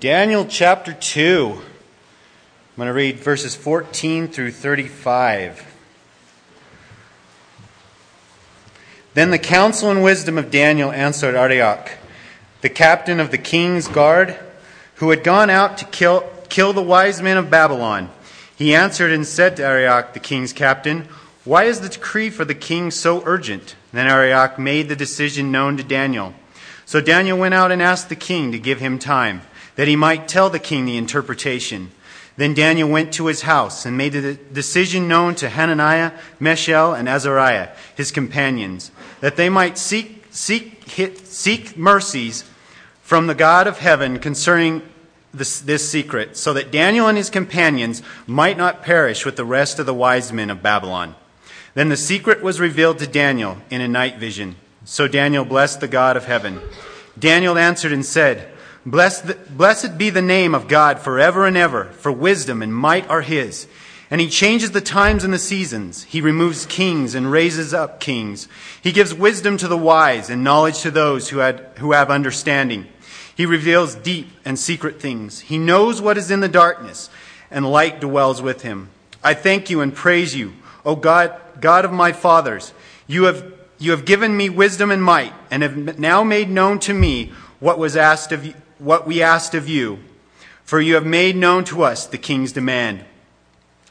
Daniel chapter 2. I'm going to read verses 14 through 35. Then the counsel and wisdom of Daniel answered Arioch, the captain of the king's guard, who had gone out to kill, kill the wise men of Babylon. He answered and said to Arioch, the king's captain, Why is the decree for the king so urgent? Then Arioch made the decision known to Daniel. So Daniel went out and asked the king to give him time, that he might tell the king the interpretation. Then Daniel went to his house and made the decision known to Hananiah, Mishael, and Azariah, his companions, that they might seek, seek, seek mercies from the God of heaven concerning this, this secret, so that Daniel and his companions might not perish with the rest of the wise men of Babylon. Then the secret was revealed to Daniel in a night vision. So Daniel blessed the God of heaven. Daniel answered and said, Blessed, blessed be the name of God forever and ever, for wisdom and might are his. And he changes the times and the seasons. He removes kings and raises up kings. He gives wisdom to the wise and knowledge to those who, had, who have understanding. He reveals deep and secret things. He knows what is in the darkness, and light dwells with him. I thank you and praise you, O God, God of my fathers. You have, you have given me wisdom and might, and have now made known to me what was asked of you, what we asked of you. For you have made known to us the king's demand.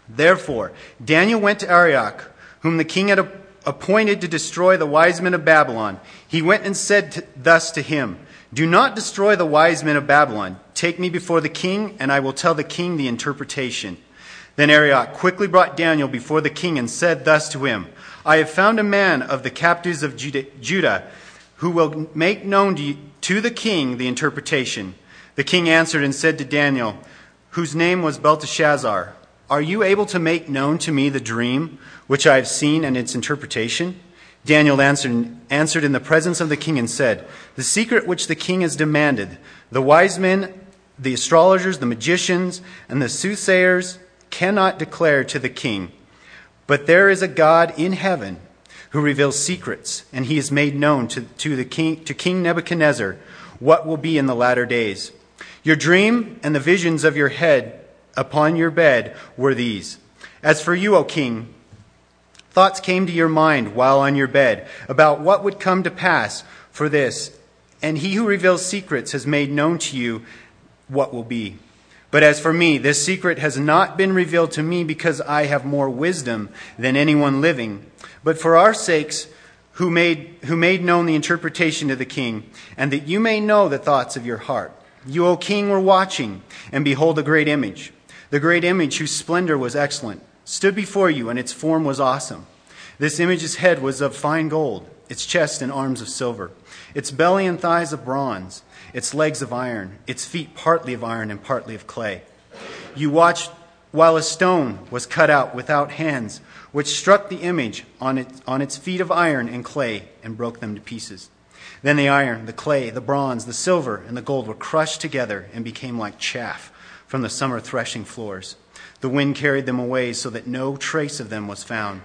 Therefore, Daniel went to Arioch, whom the king had appointed to destroy the wise men of Babylon. He went and said to, thus to him, Do not destroy the wise men of Babylon. Take me before the king, and I will tell the king the interpretation. Then Arioch quickly brought Daniel before the king and said thus to him, I have found a man of the captives of Judah who will make known to, you, to the king the interpretation. The king answered and said to Daniel, whose name was Belteshazzar, Are you able to make known to me the dream which I have seen and its interpretation? Daniel answered, answered in the presence of the king and said, The secret which the king has demanded, the wise men, the astrologers, the magicians, and the soothsayers cannot declare to the king. But there is a God in heaven who reveals secrets, and he has made known to, to, the king, to King Nebuchadnezzar what will be in the latter days. Your dream and the visions of your head upon your bed were these. As for you, O king, thoughts came to your mind while on your bed about what would come to pass for this, and he who reveals secrets has made known to you what will be. But as for me, this secret has not been revealed to me because I have more wisdom than anyone living, but for our sakes who made, who made known the interpretation to the king, and that you may know the thoughts of your heart. You, O king, were watching, and behold a great image. The great image, whose splendor was excellent, stood before you, and its form was awesome. This image's head was of fine gold, its chest and arms of silver, its belly and thighs of bronze its legs of iron, its feet partly of iron and partly of clay. You watched while a stone was cut out without hands, which struck the image on its, on its feet of iron and clay and broke them to pieces. Then the iron, the clay, the bronze, the silver, and the gold were crushed together and became like chaff from the summer threshing floors. The wind carried them away so that no trace of them was found.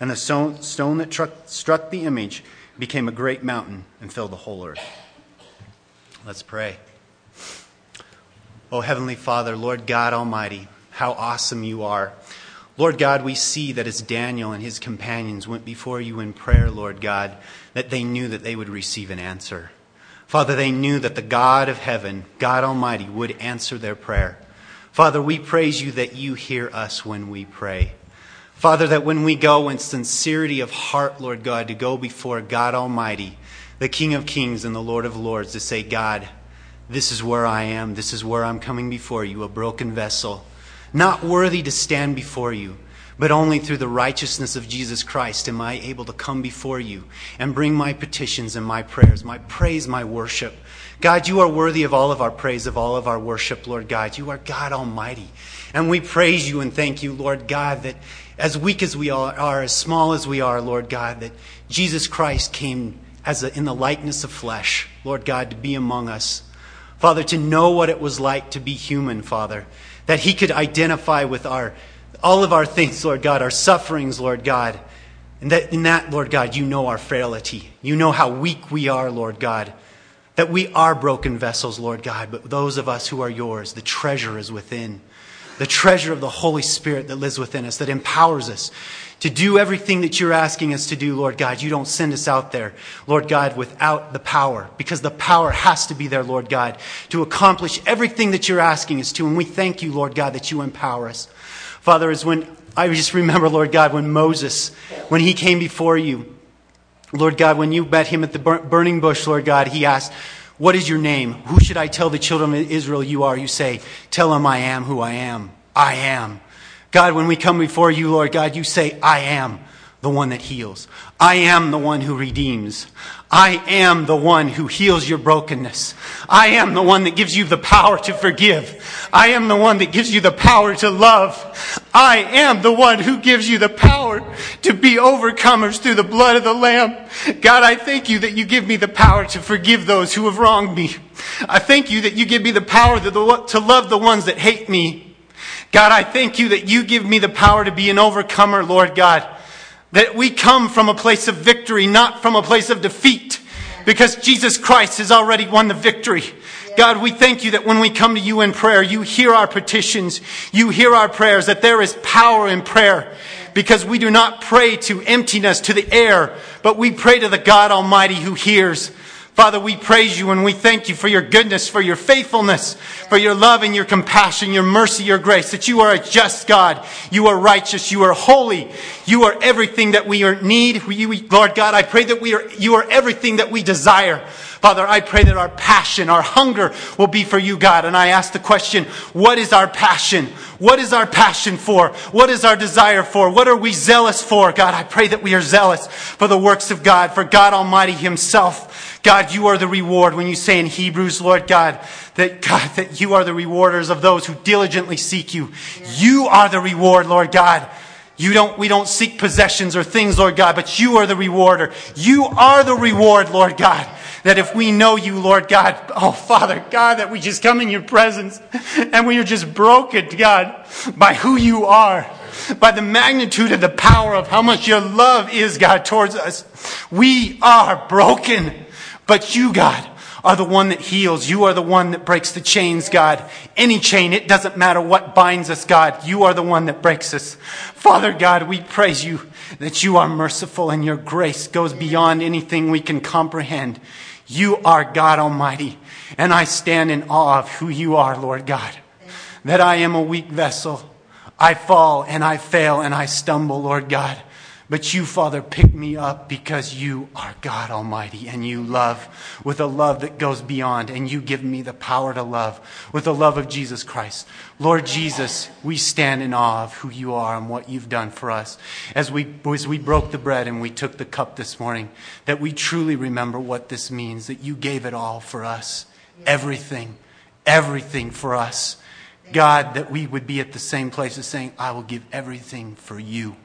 And the stone, that truck, struck the image became a great mountain and filled the whole earth. Let's pray. Oh, Heavenly Father, Lord God Almighty, how awesome you are. Lord God, we see that as Daniel and his companions went before you in prayer, Lord God, that they knew that they would receive an answer. Father, they knew that the God of heaven, God Almighty, would answer their prayer. Father, we praise you that you hear us when we pray. Father, that when we go in sincerity of heart, Lord God, to go before God Almighty, the King of Kings and the Lord of Lords, to say, God, this is where I am. This is where I'm coming before you, a broken vessel, not worthy to stand before you. But only through the righteousness of Jesus Christ am I able to come before you and bring my petitions and my prayers, my praise, my worship. God, you are worthy of all of our praise, of all of our worship, Lord God. You are God Almighty. And we praise you and thank you, Lord God, that as weak as we are, as small as we are, Lord God, that Jesus Christ came as a, in the likeness of flesh, Lord God, to be among us. Father, to know what it was like to be human, Father, that He could identify with our, all of our things, Lord God, our sufferings, Lord God. And that in that, Lord God, you know our frailty. You know how weak we are, Lord God. that we are broken vessels, Lord God, but those of us who are yours, the treasure is within. The treasure of the Holy Spirit that lives within us, that empowers us to do everything that you're asking us to do, Lord God. You don't send us out there, Lord God, without the power, because the power has to be there, Lord God, to accomplish everything that you're asking us to. And we thank you, Lord God, that you empower us. Father, as when I just remember, Lord God, when Moses, when he came before you, Lord God, when you met him at the burning bush, Lord God, he asked, What is your name? Who should I tell the children of Israel you are? You say, Tell them I am who I am. I am. God, when we come before you, Lord God, you say, I am the one that heals. I am the one who redeems. I am the one who heals your brokenness. I am the one that gives you the power to forgive. I am the one that gives you the power to love. I am the one who gives you the power to be overcomers through the blood of the Lamb. God, I thank you that you give me the power to forgive those who have wronged me. I thank you that you give me the power to love the ones that hate me. God, I thank you that you give me the power to be an overcomer, Lord God. That we come from a place of victory, not from a place of defeat. Because Jesus Christ has already won the victory. God, we thank you that when we come to you in prayer, you hear our petitions, you hear our prayers, that there is power in prayer. Because we do not pray to emptiness, to the air, but we pray to the God Almighty who hears. Father, we praise you and we thank you for your goodness, for your faithfulness, for your love and your compassion, your mercy, your grace, that you are a just God. You are righteous. You are holy. You are everything that we need. Lord God, I pray that we are, you are everything that we desire. Father, I pray that our passion, our hunger will be for you, God. And I ask the question, what is our passion? What is our passion for? What is our desire for? What are we zealous for? God, I pray that we are zealous for the works of God, for God Almighty Himself. God, you are the reward. When you say in Hebrews, Lord God, that God, that you are the rewarders of those who diligently seek you. You are the reward, Lord God. You don't, we don't seek possessions or things, Lord God, but you are the rewarder. You are the reward, Lord God. That if we know you, Lord God, oh Father God, that we just come in your presence and we are just broken, God, by who you are by the magnitude of the power of how much your love is, God, towards us. We are broken. But you, God, are the one that heals. You are the one that breaks the chains, God. Any chain, it doesn't matter what binds us, God. You are the one that breaks us. Father God, we praise you that you are merciful and your grace goes beyond anything we can comprehend. You are God Almighty. And I stand in awe of who you are, Lord God. That I am a weak vessel. I fall and I fail and I stumble, Lord God. But you, Father, pick me up because you are God Almighty and you love with a love that goes beyond and you give me the power to love with the love of Jesus Christ. Lord Jesus, we stand in awe of who you are and what you've done for us. As we, as we broke the bread and we took the cup this morning, that we truly remember what this means, that you gave it all for us. Everything, everything for us. God, that we would be at the same place as saying, I will give everything for you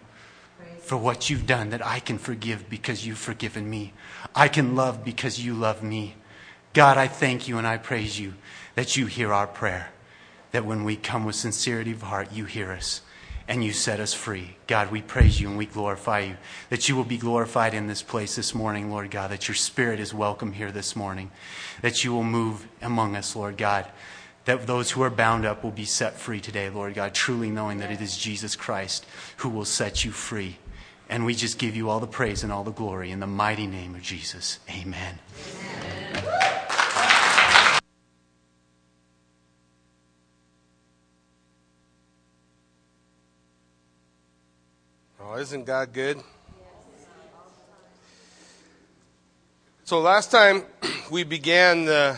for what you've done, that I can forgive because you've forgiven me. I can love because you love me. God, I thank you and I praise you that you hear our prayer, that when we come with sincerity of heart, you hear us and you set us free. God, we praise you and we glorify you, that you will be glorified in this place this morning, Lord God, that your spirit is welcome here this morning, that you will move among us, Lord God that those who are bound up will be set free today, Lord God, truly knowing that it is Jesus Christ who will set you free. And we just give you all the praise and all the glory in the mighty name of Jesus. Amen. Oh, isn't God good? So last time we began the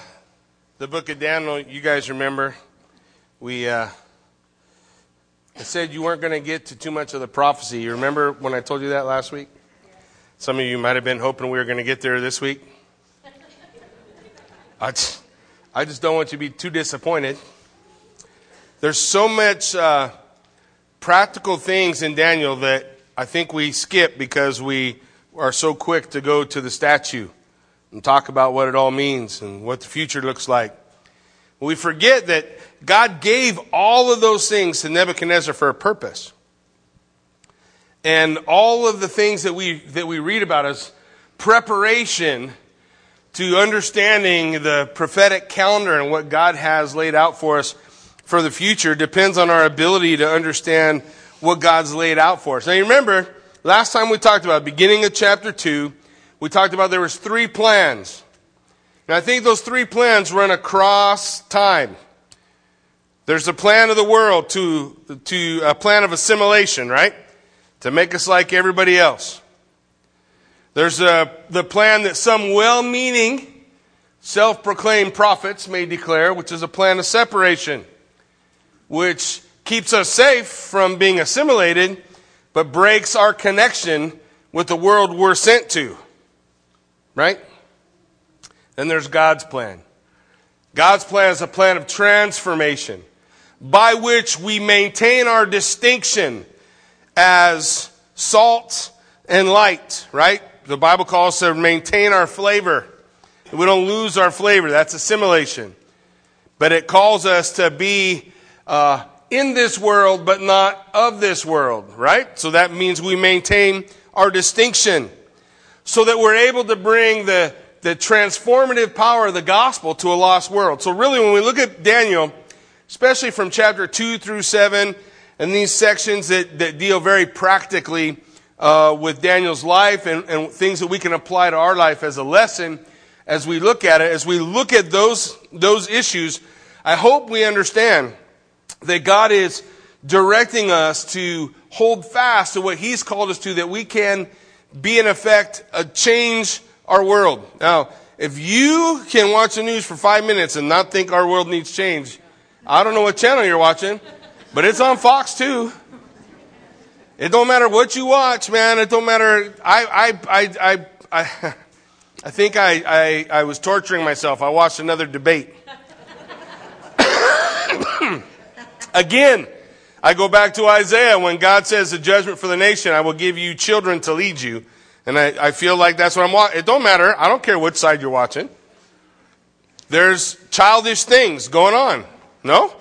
the book of Daniel, you guys remember, we uh, I said you weren't going to get to too much of the prophecy. You remember when I told you that last week? Some of you might have been hoping we were going to get there this week. I just, I just don't want you to be too disappointed. There's so much uh, practical things in Daniel that I think we skip because we are so quick to go to the statue and talk about what it all means and what the future looks like. We forget that God gave all of those things to Nebuchadnezzar for a purpose. And all of the things that we, that we read about as preparation to understanding the prophetic calendar and what God has laid out for us for the future depends on our ability to understand what God's laid out for us. Now you remember, last time we talked about, beginning of chapter 2, we talked about there was three plans. And I think those three plans run across time. There's a plan of the world to, to a plan of assimilation, right? To make us like everybody else. There's a, the plan that some well meaning, self proclaimed prophets may declare, which is a plan of separation, which keeps us safe from being assimilated, but breaks our connection with the world we're sent to. Right? Then there's God's plan. God's plan is a plan of transformation by which we maintain our distinction as salt and light, right? The Bible calls to maintain our flavor. We don't lose our flavor. That's assimilation. But it calls us to be uh, in this world, but not of this world, right? So that means we maintain our distinction so that we're able to bring the, the transformative power of the gospel to a lost world. So really, when we look at Daniel, especially from chapter 2 through 7, and these sections that, that deal very practically uh, with Daniel's life and, and things that we can apply to our life as a lesson as we look at it, as we look at those, those issues, I hope we understand that God is directing us to hold fast to what He's called us to, that we can be in effect, a change our world. Now, if you can watch the news for five minutes and not think our world needs change, I don't know what channel you're watching, but it's on Fox too. It don't matter what you watch, man. It don't matter. I, I, I, I, I, I think I, I, I was torturing myself. I watched another debate. Again, I go back to Isaiah when God says the judgment for the nation, I will give you children to lead you. And I, I feel like that's what I'm watching. It don't matter. I don't care which side you're watching. There's childish things going on. No?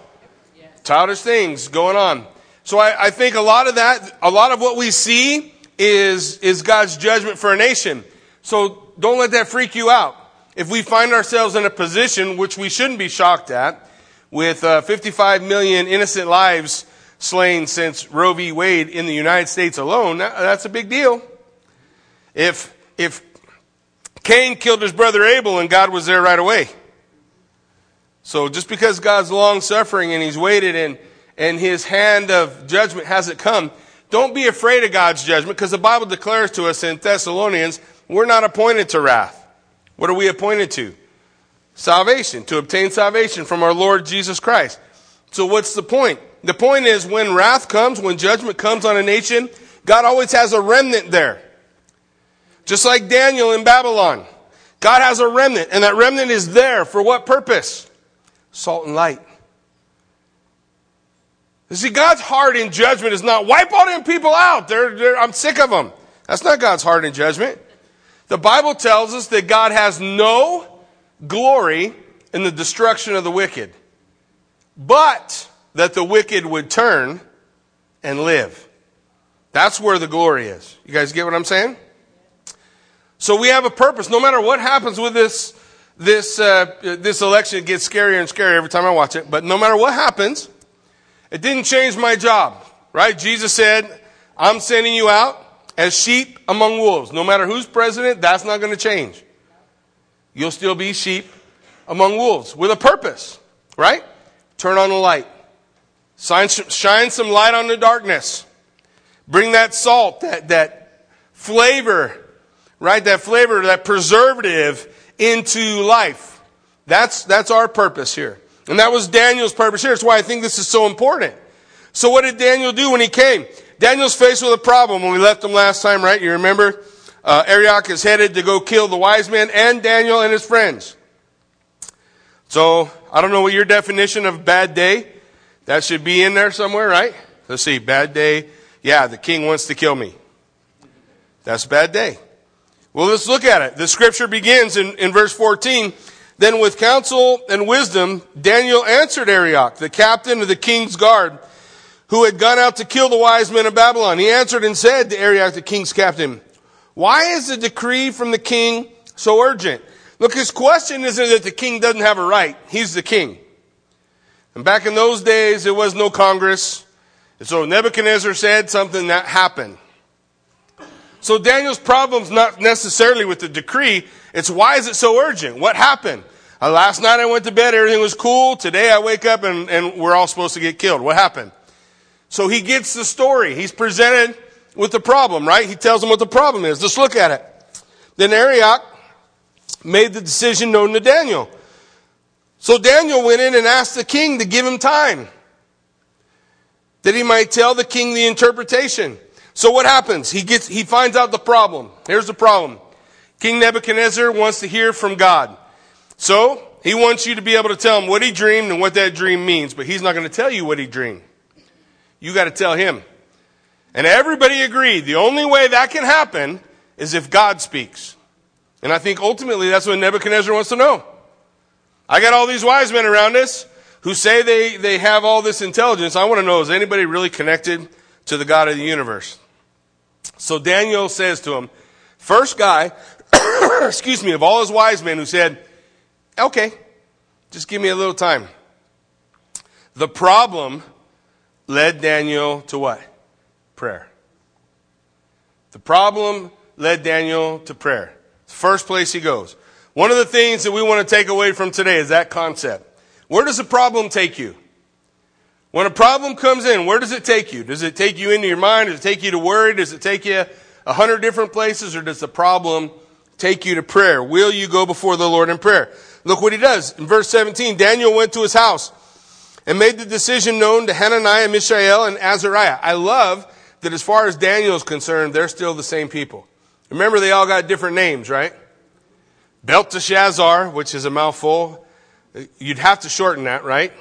Childish things going on. So I, I think a lot of that, a lot of what we see is, is God's judgment for a nation. So don't let that freak you out. If we find ourselves in a position, which we shouldn't be shocked at, with uh, 55 million innocent lives slain since Roe v. Wade in the United States alone, that's a big deal. If, if Cain killed his brother Abel and God was there right away, so just because God's long suffering and He's waited and, and His hand of judgment hasn't come, don't be afraid of God's judgment because the Bible declares to us in Thessalonians, we're not appointed to wrath. What are we appointed to? Salvation, to obtain salvation from our Lord Jesus Christ. So what's the point? The point is when wrath comes, when judgment comes on a nation, God always has a remnant there. Just like Daniel in Babylon. God has a remnant, and that remnant is there for what purpose? salt and light. You see, God's heart in judgment is not wipe all them people out. They're, they're, I'm sick of them. That's not God's heart in judgment. The Bible tells us that God has no glory in the destruction of the wicked, but that the wicked would turn and live. That's where the glory is. You guys get what I'm saying? So we have a purpose. No matter what happens with this this, uh, this election it gets scarier and scarier every time I watch it. But no matter what happens, it didn't change my job, right? Jesus said, I'm sending you out as sheep among wolves. No matter who's president, that's not going to change. You'll still be sheep among wolves with a purpose, right? Turn on the light. Shine some light on the darkness. Bring that salt, that, that flavor, right? That flavor, that preservative into life. That's, that's our purpose here. And that was Daniel's purpose here. That's why I think this is so important. So what did Daniel do when he came? Daniel's faced with a problem when we left him last time, right? You remember? Uh, Arioch is headed to go kill the wise men and Daniel and his friends. So, I don't know what your definition of bad day. That should be in there somewhere, right? Let's see. Bad day. Yeah, the king wants to kill me. That's a bad day. Well, let's look at it. The scripture begins in, in verse 14. Then with counsel and wisdom, Daniel answered Arioch, the captain of the king's guard, who had gone out to kill the wise men of Babylon. He answered and said to Arioch, the king's captain, Why is the decree from the king so urgent? Look, his question isn't that the king doesn't have a right. He's the king. And back in those days, there was no Congress. And so Nebuchadnezzar said something that happened. So Daniel's problem's not necessarily with the decree. It's why is it so urgent? What happened? Uh, last night I went to bed, everything was cool. Today I wake up and, and we're all supposed to get killed. What happened? So he gets the story. He's presented with the problem, right? He tells them what the problem is. Let's look at it. Then Arioch made the decision known to Daniel. So Daniel went in and asked the king to give him time that he might tell the king the interpretation. So what happens? He gets, he finds out the problem. Here's the problem. King Nebuchadnezzar wants to hear from God. So he wants you to be able to tell him what he dreamed and what that dream means, but he's not going to tell you what he dreamed. You got to tell him. And everybody agreed the only way that can happen is if God speaks. And I think ultimately that's what Nebuchadnezzar wants to know. I got all these wise men around us who say they, they have all this intelligence. I want to know is anybody really connected to the God of the universe? So Daniel says to him, first guy, excuse me, of all his wise men who said, okay, just give me a little time. The problem led Daniel to what? Prayer. The problem led Daniel to prayer. First place he goes. One of the things that we want to take away from today is that concept. Where does a problem take you? When a problem comes in, where does it take you? Does it take you into your mind? Does it take you to worry? Does it take you a hundred different places? Or does the problem take you to prayer? Will you go before the Lord in prayer? Look what he does. In verse 17, Daniel went to his house and made the decision known to Hananiah, Mishael, and Azariah. I love that as far as Daniel is concerned, they're still the same people. Remember, they all got different names, right? Belteshazzar, which is a mouthful. You'd have to shorten that, right?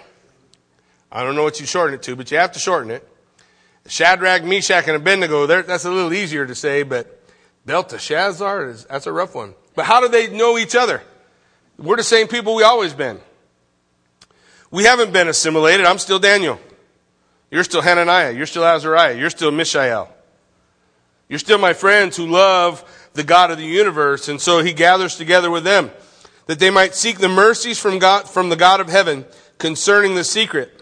I don't know what you shorten it to, but you have to shorten it. Shadrach, Meshach, and Abednego, that's a little easier to say, but Belteshazzar, is, that's a rough one. But how do they know each other? We're the same people we always been. We haven't been assimilated. I'm still Daniel. You're still Hananiah. You're still Azariah. You're still Mishael. You're still my friends who love the God of the universe. And so he gathers together with them that they might seek the mercies from God, from the God of heaven concerning the secret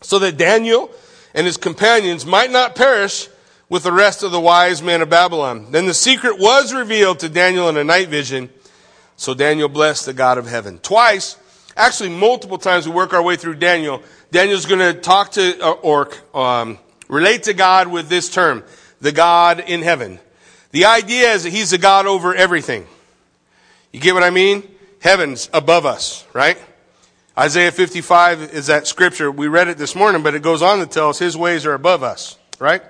so that Daniel and his companions might not perish with the rest of the wise men of Babylon. Then the secret was revealed to Daniel in a night vision. So Daniel blessed the God of heaven. Twice, actually multiple times we work our way through Daniel. Daniel's going to talk to, uh, or um, relate to God with this term, the God in heaven. The idea is that he's the God over everything. You get what I mean? Heaven's above us, right? Isaiah 55 is that scripture. We read it this morning, but it goes on to tell us his ways are above us, right?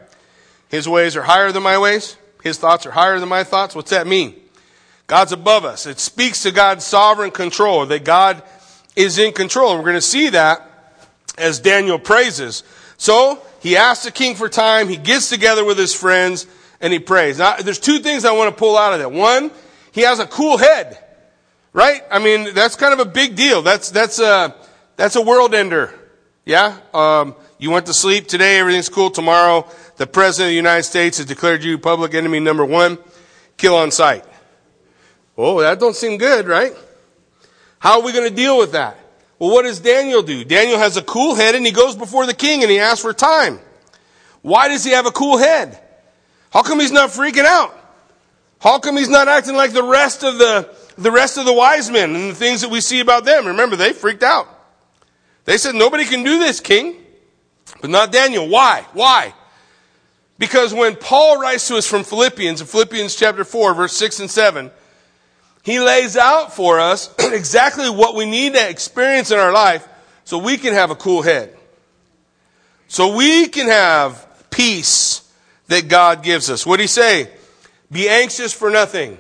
His ways are higher than my ways. His thoughts are higher than my thoughts. What's that mean? God's above us. It speaks to God's sovereign control, that God is in control. We're going to see that as Daniel praises. So, he asks the king for time. He gets together with his friends and he prays. Now, there's two things I want to pull out of that. One, he has a cool head. Right? I mean, that's kind of a big deal. That's, that's a, that's a world ender. Yeah? Um, you went to sleep today, everything's cool. Tomorrow, the President of the United States has declared you public enemy number one, kill on sight. Oh, that don't seem good, right? How are we going to deal with that? Well, what does Daniel do? Daniel has a cool head and he goes before the king and he asks for time. Why does he have a cool head? How come he's not freaking out? How come he's not acting like the rest of the the rest of the wise men and the things that we see about them. Remember, they freaked out. They said, nobody can do this, king. But not Daniel. Why? Why? Because when Paul writes to us from Philippians, in Philippians chapter 4, verse 6 and 7, he lays out for us exactly what we need to experience in our life so we can have a cool head. So we can have peace that God gives us. What did he say? Be anxious for nothing.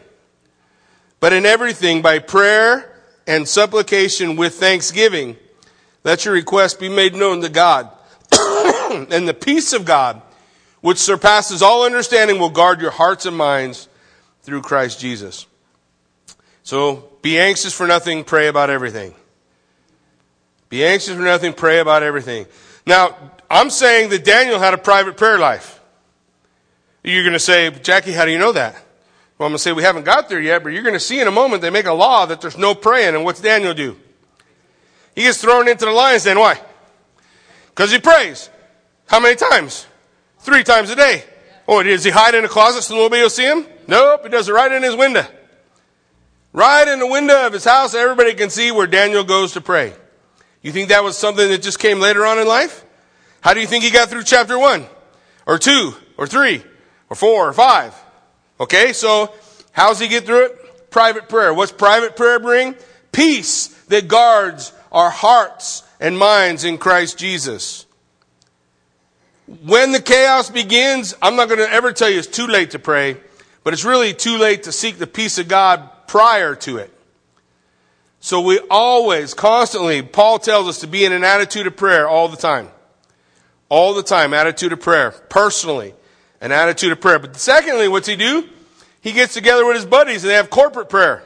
But in everything, by prayer and supplication with thanksgiving, let your request be made known to God. and the peace of God, which surpasses all understanding, will guard your hearts and minds through Christ Jesus. So be anxious for nothing, pray about everything. Be anxious for nothing, pray about everything. Now, I'm saying that Daniel had a private prayer life. You're going to say, Jackie, how do you know that? Well, I'm going to say we haven't got there yet, but you're going to see in a moment they make a law that there's no praying. And what's Daniel do? He gets thrown into the lion's den. Why? Because he prays. How many times? Three times a day. Oh, does he hide in a closet so nobody will see him? Nope, he does it right in his window. Right in the window of his house, everybody can see where Daniel goes to pray. You think that was something that just came later on in life? How do you think he got through chapter one? Or two? Or three? Or four? Or five? Okay, so how's he get through it? Private prayer. What's private prayer bring? Peace that guards our hearts and minds in Christ Jesus. When the chaos begins, I'm not going to ever tell you it's too late to pray, but it's really too late to seek the peace of God prior to it. So we always, constantly, Paul tells us to be in an attitude of prayer all the time. All the time, attitude of prayer. Personally, an attitude of prayer. But secondly, what's he do? He gets together with his buddies and they have corporate prayer.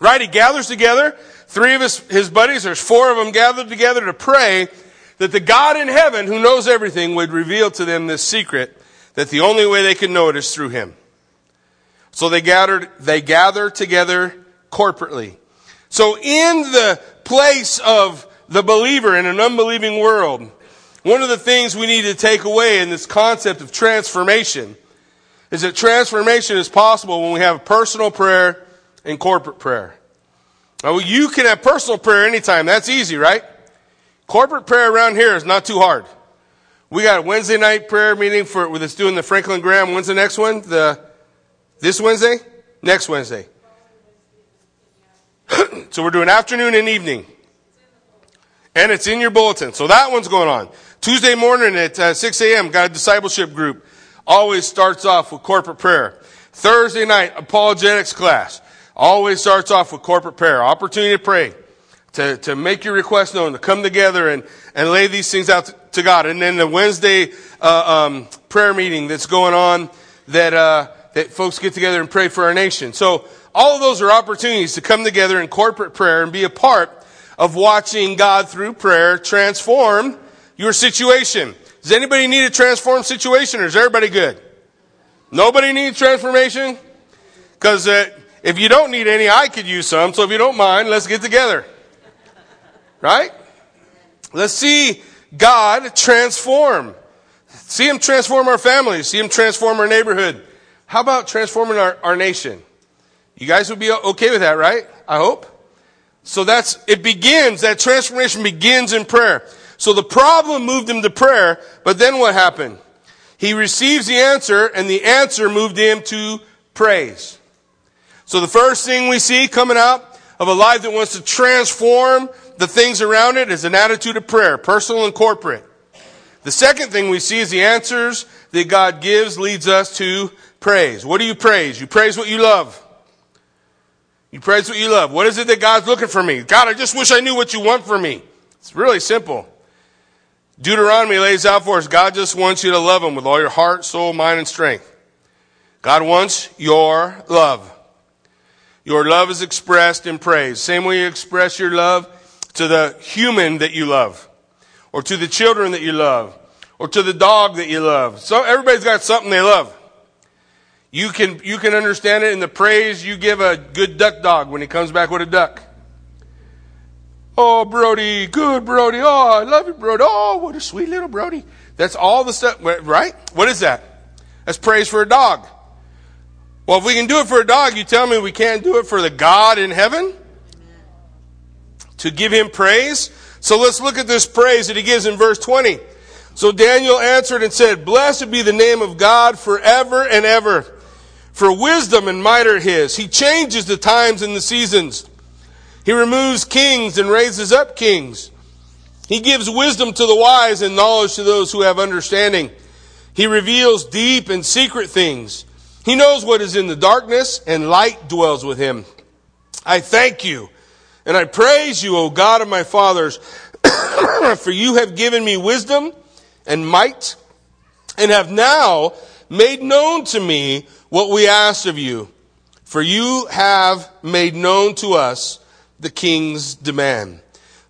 Right? He gathers together. Three of his, his buddies, there's four of them gathered together to pray that the God in heaven who knows everything would reveal to them this secret that the only way they can know it is through him. So they gathered, they gather together corporately. So in the place of the believer in an unbelieving world, one of the things we need to take away in this concept of transformation is that transformation is possible when we have personal prayer and corporate prayer. Now, you can have personal prayer anytime. That's easy, right? Corporate prayer around here is not too hard. We got a Wednesday night prayer meeting for with us doing the Franklin Graham. When's the next one? The this Wednesday? Next Wednesday. so we're doing afternoon and evening. And it's in your bulletin. So that one's going on. Tuesday morning at uh, 6 a.m. got a discipleship group. Always starts off with corporate prayer. Thursday night apologetics class. Always starts off with corporate prayer. Opportunity to pray to, to make your request known, to come together and, and lay these things out to God. And then the Wednesday uh, um, prayer meeting that's going on that, uh, that folks get together and pray for our nation. So all of those are opportunities to come together in corporate prayer and be a part of watching God through prayer transform your situation. Does anybody need a transformed situation or is everybody good? Nobody needs transformation? Because uh, if you don't need any, I could use some. So if you don't mind, let's get together. Right? Let's see God transform. See Him transform our families. See Him transform our neighborhood. How about transforming our, our nation? You guys would be okay with that, right? I hope. So that's, it begins, that transformation begins in prayer. So the problem moved him to prayer, but then what happened? He receives the answer, and the answer moved him to praise. So the first thing we see coming out of a life that wants to transform the things around it is an attitude of prayer, personal and corporate. The second thing we see is the answers that God gives leads us to praise. What do you praise? You praise what you love. You praise what you love. What is it that God's looking for me? God, I just wish I knew what you want for me. It's really simple. Deuteronomy lays out for us, God just wants you to love Him with all your heart, soul, mind, and strength. God wants your love. Your love is expressed in praise. Same way you express your love to the human that you love, or to the children that you love, or to the dog that you love. So everybody's got something they love. You can, you can understand it in the praise you give a good duck dog when he comes back with a duck. Oh, Brody, good Brody. Oh, I love you, Brody. Oh, what a sweet little Brody. That's all the stuff, right? What is that? That's praise for a dog. Well, if we can do it for a dog, you tell me we can't do it for the God in heaven? to give him praise. So let's look at this praise that he gives in verse 20. So Daniel answered and said, Blessed be the name of God forever and ever. For wisdom and might are his. He changes the times and the seasons. He removes kings and raises up kings. He gives wisdom to the wise and knowledge to those who have understanding. He reveals deep and secret things. He knows what is in the darkness and light dwells with him. I thank you and I praise you, O God of my fathers, for you have given me wisdom and might, and have now made known to me what we asked of you. For you have made known to us the king's demand.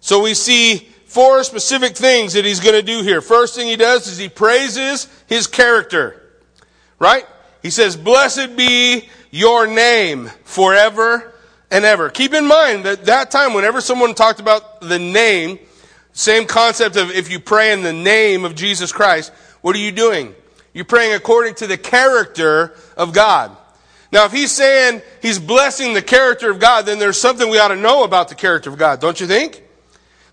So we see four specific things that he's going to do here. First thing he does is he praises his character. Right? He says, Blessed be your name forever and ever. Keep in mind that that time, whenever someone talked about the name, same concept of if you pray in the name of Jesus Christ, what are you doing? You're praying according to the character of God. Now, if he's saying he's blessing the character of God, then there's something we ought to know about the character of God, don't you think?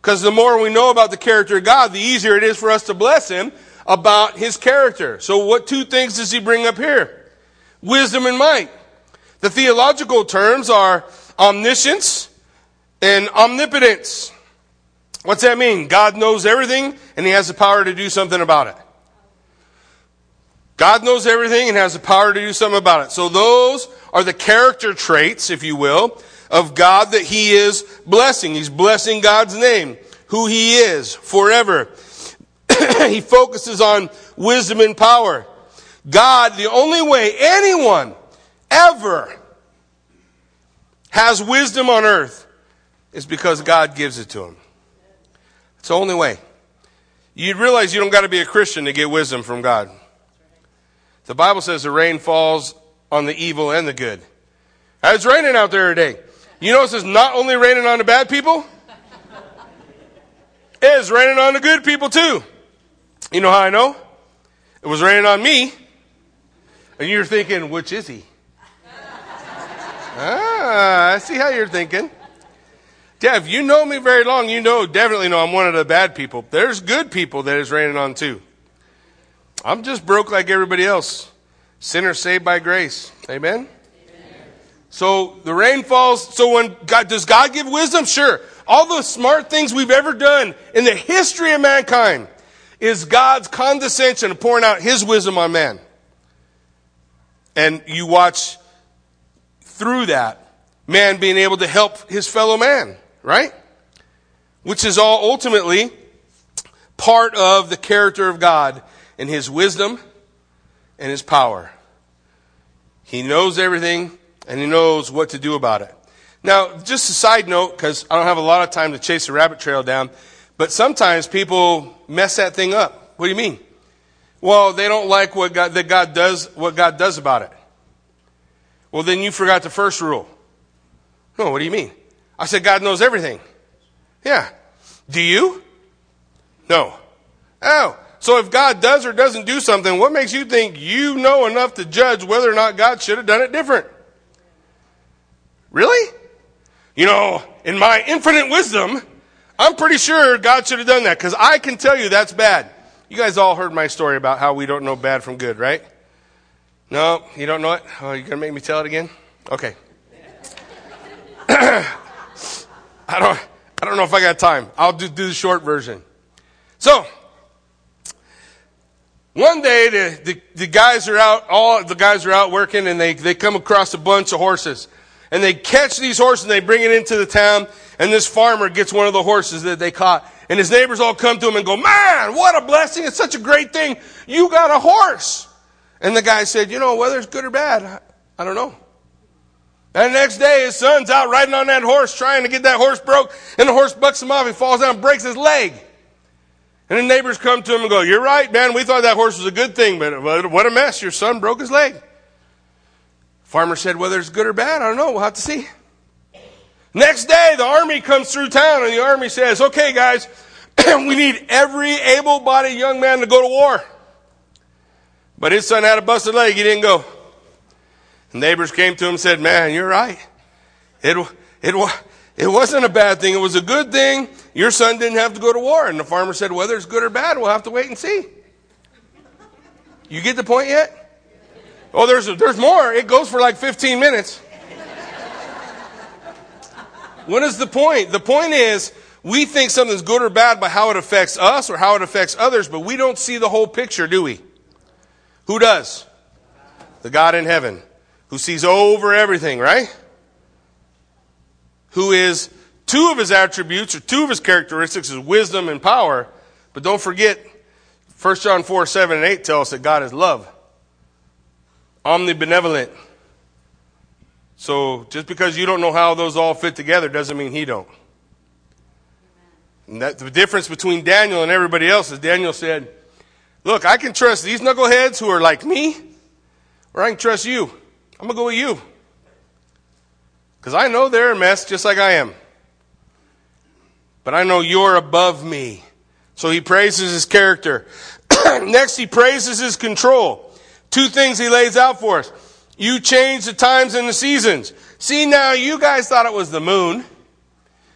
Because the more we know about the character of God, the easier it is for us to bless him about his character. So what two things does he bring up here? Wisdom and might. The theological terms are omniscience and omnipotence. What's that mean? God knows everything and he has the power to do something about it. God knows everything and has the power to do something about it. So those are the character traits, if you will, of God that he is blessing. He's blessing God's name, who he is forever. he focuses on wisdom and power. God, the only way anyone ever has wisdom on earth is because God gives it to him. It's the only way. You'd realize you don't got to be a Christian to get wisdom from God. The Bible says the rain falls on the evil and the good. It's raining out there today. You notice it's not only raining on the bad people, it's raining on the good people too. You know how I know? It was raining on me. And you're thinking, which is he? ah, I see how you're thinking. If you know me very long, you know, definitely know I'm one of the bad people. There's good people that is raining on too. I'm just broke like everybody else. Sinner saved by grace. Amen? Amen? So the rain falls. So when God, does God give wisdom? Sure. All the smart things we've ever done in the history of mankind is God's condescension pouring out His wisdom on man. And you watch through that, man being able to help his fellow man, right? Which is all ultimately part of the character of God and his wisdom and his power. He knows everything and he knows what to do about it. Now, just a side note, because I don't have a lot of time to chase the rabbit trail down, but sometimes people mess that thing up. What do you mean? Well, they don't like what God, that God does, what God does about it. Well, then you forgot the first rule. No, what do you mean? I said God knows everything. Yeah. Do you? No. Oh, so if God does or doesn't do something, what makes you think you know enough to judge whether or not God should have done it different? Really? You know, in my infinite wisdom, I'm pretty sure God should have done that because I can tell you that's bad. You guys all heard my story about how we don't know bad from good, right? No, you don't know it? Oh, you're going to make me tell it again? Okay. I don't, I don't know if I got time. I'll do, do the short version. So, one day, the, the, the, guys are out, all the guys are out working and they, they come across a bunch of horses. And they catch these horses and they bring it into the town. And this farmer gets one of the horses that they caught. And his neighbors all come to him and go, man, what a blessing. It's such a great thing. You got a horse. And the guy said, you know, whether it's good or bad, I don't know. And the next day, his son's out riding on that horse, trying to get that horse broke. And the horse bucks him off. He falls down breaks his leg. And the neighbors come to him and go, You're right, man. We thought that horse was a good thing, but what a mess. Your son broke his leg. Farmer said, Whether it's good or bad, I don't know. We'll have to see. Next day, the army comes through town, and the army says, Okay, guys, we need every able bodied young man to go to war. But his son had a busted leg. He didn't go. The neighbors came to him and said, Man, you're right. It, it, it wasn't a bad thing. It was a good thing. Your son didn't have to go to war. And the farmer said, whether it's good or bad, we'll have to wait and see. You get the point yet? Oh, there's, there's more. It goes for like 15 minutes. what is the point? The point is, we think something's good or bad by how it affects us or how it affects others, but we don't see the whole picture, do we? Who does? The God in heaven, who sees over everything, right? who is two of his attributes or two of his characteristics is wisdom and power. But don't forget, 1 John 4, 7 and 8 tell us that God is love. Omnibenevolent. So just because you don't know how those all fit together doesn't mean he don't. And that the difference between Daniel and everybody else is Daniel said, Look, I can trust these knuckleheads who are like me, or I can trust you. I'm gonna go with you. Because I know they're a mess just like I am. But I know you're above me. So he praises his character. Next, he praises his control. Two things he lays out for us. You change the times and the seasons. See, now you guys thought it was the moon,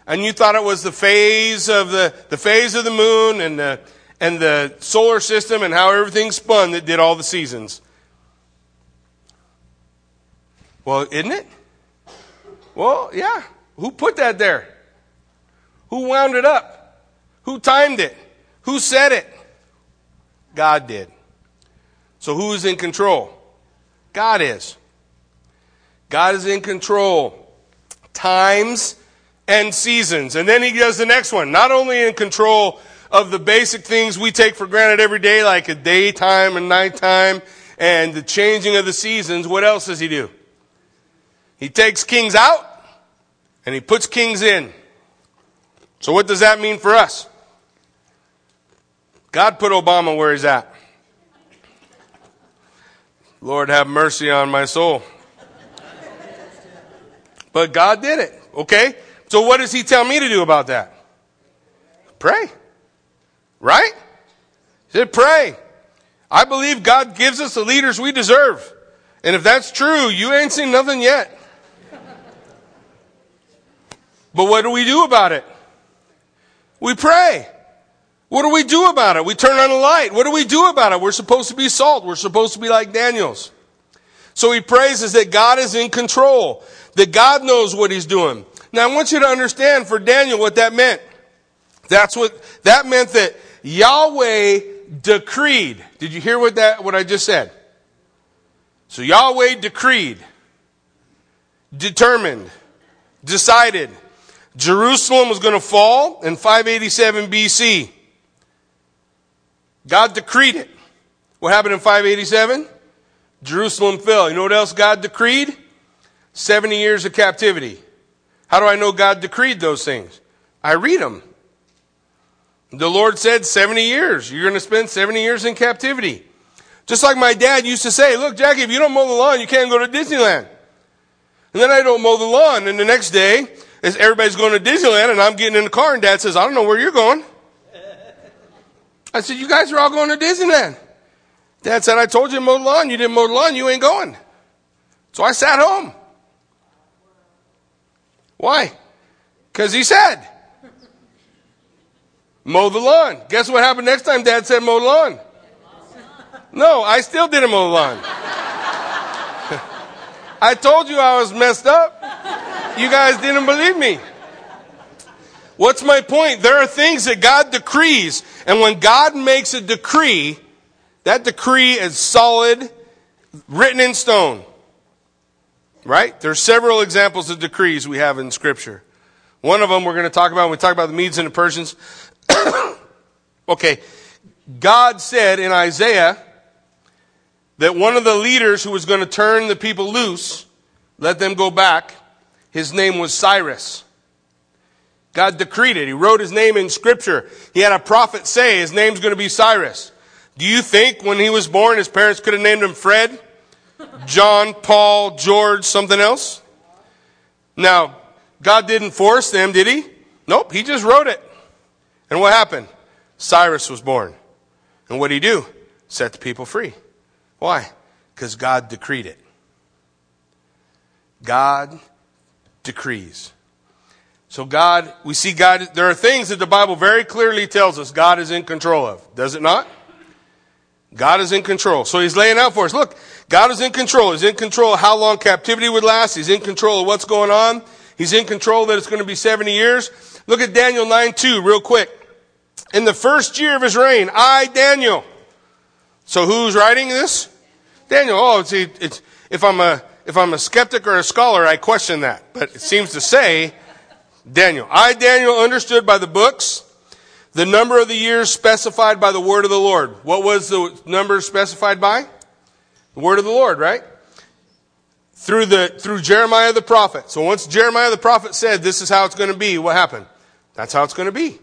and you thought it was the phase of the, the phase of the moon and the, and the solar system and how everything spun that did all the seasons. Well, isn't it? Well, yeah. Who put that there? Who wound it up? Who timed it? Who said it? God did. So who is in control? God is. God is in control. Times and seasons. And then he does the next one. Not only in control of the basic things we take for granted every day, like a daytime and nighttime and the changing of the seasons, what else does he do? He takes kings out and he puts kings in. So what does that mean for us? God put Obama where he's at. Lord have mercy on my soul. But God did it. Okay? So what does he tell me to do about that? Pray. Right? He said, pray. I believe God gives us the leaders we deserve. And if that's true, you ain't seen nothing yet. But what do we do about it? We pray. What do we do about it? We turn on a light. What do we do about it? We're supposed to be salt. We're supposed to be like Daniel's. So he praises that God is in control, that God knows what he's doing. Now I want you to understand for Daniel what that meant. That's what, that meant that Yahweh decreed. Did you hear what that, what I just said? So Yahweh decreed, determined, decided, Jerusalem was going to fall in 587 BC. God decreed it. What happened in 587? Jerusalem fell. You know what else God decreed? 70 years of captivity. How do I know God decreed those things? I read them. The Lord said 70 years. You're going to spend 70 years in captivity. Just like my dad used to say, look, Jackie, if you don't mow the lawn, you can't go to Disneyland. And then I don't mow the lawn, and the next day, as everybody's going to Disneyland, and I'm getting in the car, and dad says, I don't know where you're going. I said, You guys are all going to Disneyland. Dad said, I told you to mow the lawn. You didn't mow the lawn. You ain't going. So I sat home. Why? Because he said, mow the lawn. Guess what happened next time dad said mow the lawn? No, I still didn't mow the lawn. I told you I was messed up. You guys didn't believe me. What's my point? There are things that God decrees, and when God makes a decree, that decree is solid, written in stone. Right? There are several examples of decrees we have in Scripture. One of them we're going to talk about when we talk about the Medes and the Persians. okay. God said in Isaiah that one of the leaders who was going to turn the people loose, let them go back, his name was Cyrus. God decreed it. He wrote his name in scripture. He had a prophet say his name's going to be Cyrus. Do you think when he was born his parents could have named him Fred, John, Paul, George, something else? Now, God didn't force them, did he? Nope, he just wrote it. And what happened? Cyrus was born. And what did he do? Set the people free. Why? Because God decreed it. God decrees. So God, we see God, there are things that the Bible very clearly tells us God is in control of. Does it not? God is in control. So he's laying out for us. Look, God is in control. He's in control of how long captivity would last. He's in control of what's going on. He's in control that it's going to be 70 years. Look at Daniel 9 2 real quick. In the first year of his reign, I, Daniel. So who's writing this? Daniel. Oh, it's, it's, if I'm a, if I'm a skeptic or a scholar, I question that. But it seems to say Daniel. I, Daniel, understood by the books the number of the years specified by the word of the Lord. What was the number specified by? The word of the Lord, right? Through the, through Jeremiah the prophet. So once Jeremiah the prophet said, this is how it's going to be, what happened? That's how it's going to be.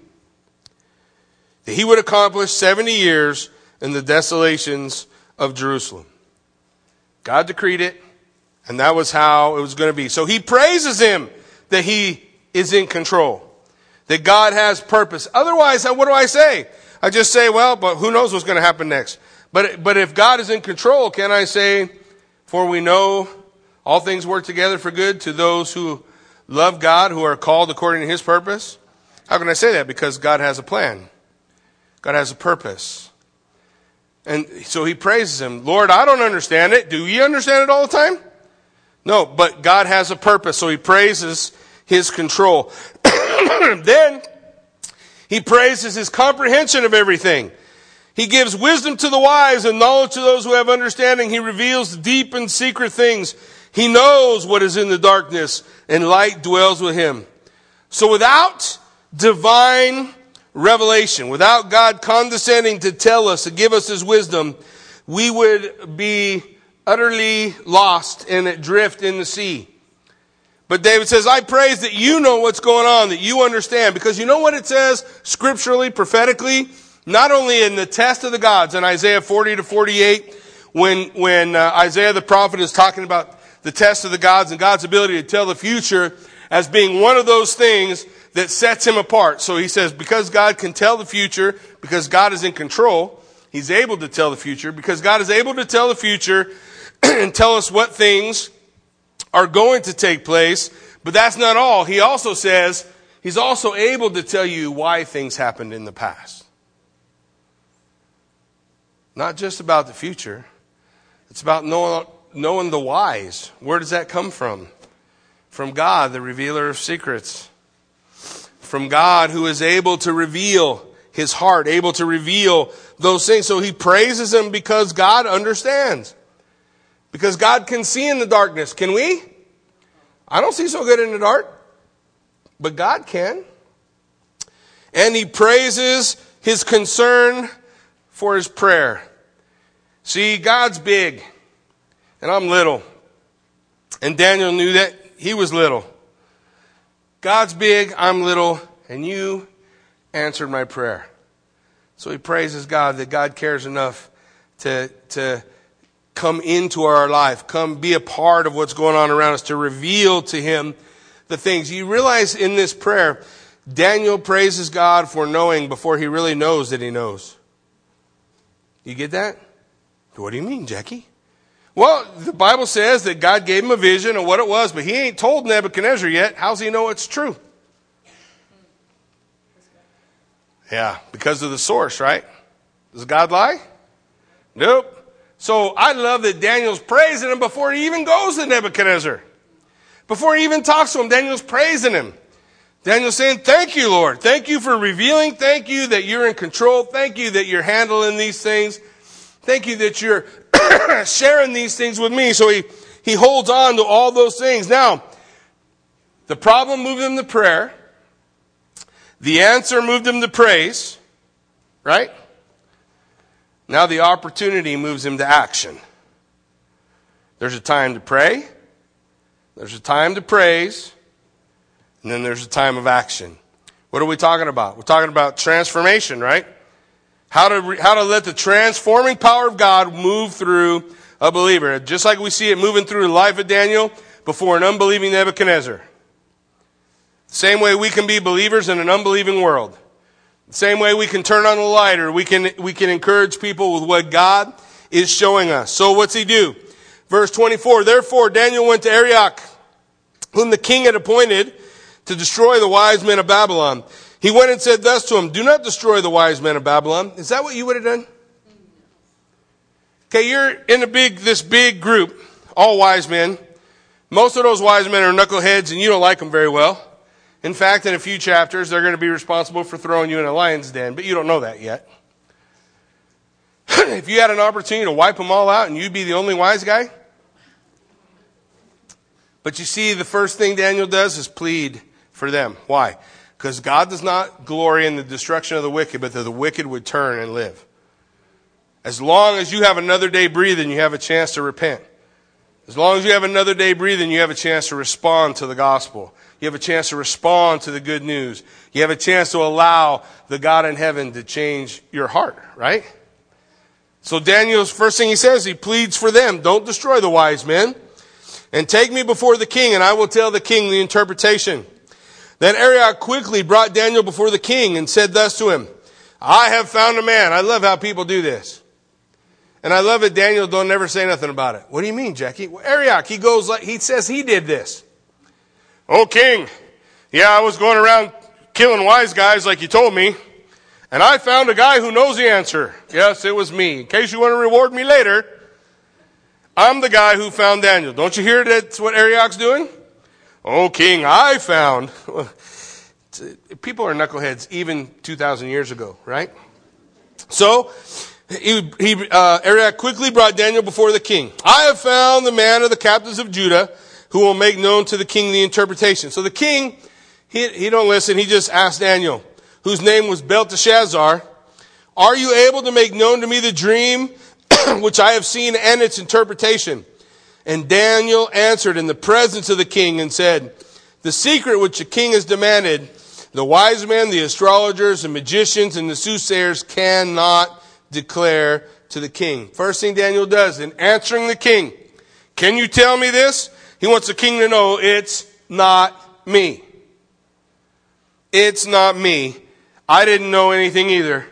That he would accomplish 70 years in the desolations of Jerusalem. God decreed it. And that was how it was going to be. So he praises him that he is in control, that God has purpose. Otherwise, uh, what do I say? I just say, well, but who knows what's going to happen next? But, but if God is in control, can I say, for we know all things work together for good to those who love God, who are called according to his purpose? How can I say that? Because God has a plan. God has a purpose. And so he praises him. Lord, I don't understand it. Do you understand it all the time? No, but God has a purpose, so he praises his control. then he praises his comprehension of everything. He gives wisdom to the wise and knowledge to those who have understanding. He reveals deep and secret things. He knows what is in the darkness, and light dwells with him. So without divine revelation, without God condescending to tell us, to give us his wisdom, we would be utterly lost and adrift in the sea. But David says, I praise that you know what's going on, that you understand. Because you know what it says scripturally, prophetically? Not only in the test of the gods in Isaiah 40 to 48, when, when uh, Isaiah the prophet is talking about the test of the gods and God's ability to tell the future as being one of those things that sets him apart. So he says, because God can tell the future, because God is in control, he's able to tell the future, because God is able to tell the future and tell us what things are going to take place. But that's not all. He also says he's also able to tell you why things happened in the past. Not just about the future. It's about knowing, knowing the whys. Where does that come from? From God, the revealer of secrets. From God who is able to reveal his heart, able to reveal those things. So he praises him because God understands. Because God can see in the darkness. Can we? I don't see so good in the dark, but God can. And he praises his concern for his prayer. See, God's big, and I'm little. And Daniel knew that he was little. God's big, I'm little, and you answered my prayer. So he praises God that God cares enough to, to come into our life, come be a part of what's going on around us, to reveal to him the things. You realize in this prayer, Daniel praises God for knowing before he really knows that he knows. You get that? What do you mean, Jackie? Well, the Bible says that God gave him a vision of what it was, but he ain't told Nebuchadnezzar yet. How's he know it's true? Yeah, because of the source, right? Does God lie? Nope. So I love that Daniel's praising him before he even goes to Nebuchadnezzar. Before he even talks to him, Daniel's praising him. Daniel's saying, Thank you, Lord. Thank you for revealing. Thank you that you're in control. Thank you that you're handling these things. Thank you that you're sharing these things with me. So he, he holds on to all those things. Now, the problem moved him to prayer. The answer moved him to praise. Right? Now the opportunity moves him to action. There's a time to pray, there's a time to praise, and then there's a time of action. What are we talking about? We're talking about transformation, right? How to, how to let the transforming power of God move through a believer. Just like we see it moving through the life of Daniel before an unbelieving Nebuchadnezzar. Same way we can be believers in an unbelieving world. Same way we can turn on the light or we can, we can encourage people with what God is showing us. So what's he do? Verse 24, therefore Daniel went to Arioch, whom the king had appointed to destroy the wise men of Babylon. He went and said thus to him, do not destroy the wise men of Babylon. Is that what you would have done? Okay, you're in a big, this big group, all wise men. Most of those wise men are knuckleheads and you don't like them very well. In fact, in a few chapters, they're going to be responsible for throwing you in a lion's den, but you don't know that yet. if you had an opportunity to wipe them all out and you'd be the only wise guy, but you see, the first thing Daniel does is plead for them. Why? Because God does not glory in the destruction of the wicked, but that the wicked would turn and live. As long as you have another day breathing, you have a chance to repent. As long as you have another day breathing, you have a chance to respond to the gospel. You have a chance to respond to the good news. You have a chance to allow the God in heaven to change your heart, right? So Daniel's first thing he says, he pleads for them. Don't destroy the wise men. and take me before the king, and I will tell the king the interpretation. Then Arioch quickly brought Daniel before the king and said thus to him, I have found a man. I love how people do this. And I love it. Daniel don't never say nothing about it. What do you mean, Jackie? Well, Arioch, he goes like, he says he did this. Oh, king. Yeah, I was going around killing wise guys like you told me. And I found a guy who knows the answer. Yes, it was me. In case you want to reward me later, I'm the guy who found Daniel. Don't you hear that's what Arioch's doing? Oh, king, I found. People are knuckleheads even 2,000 years ago, right? So, he, he uh, Arioch quickly brought Daniel before the king. I have found the man of the captains of Judah who will make known to the king the interpretation. So the king, he, he don't listen. He just asked Daniel, whose name was Belteshazzar, are you able to make known to me the dream which I have seen and its interpretation? And Daniel answered in the presence of the king and said, the secret which the king has demanded, the wise men, the astrologers, the magicians, and the soothsayers cannot declare to the king. First thing Daniel does in answering the king, can you tell me this? He wants the king to know it's not me. It's not me. I didn't know anything either.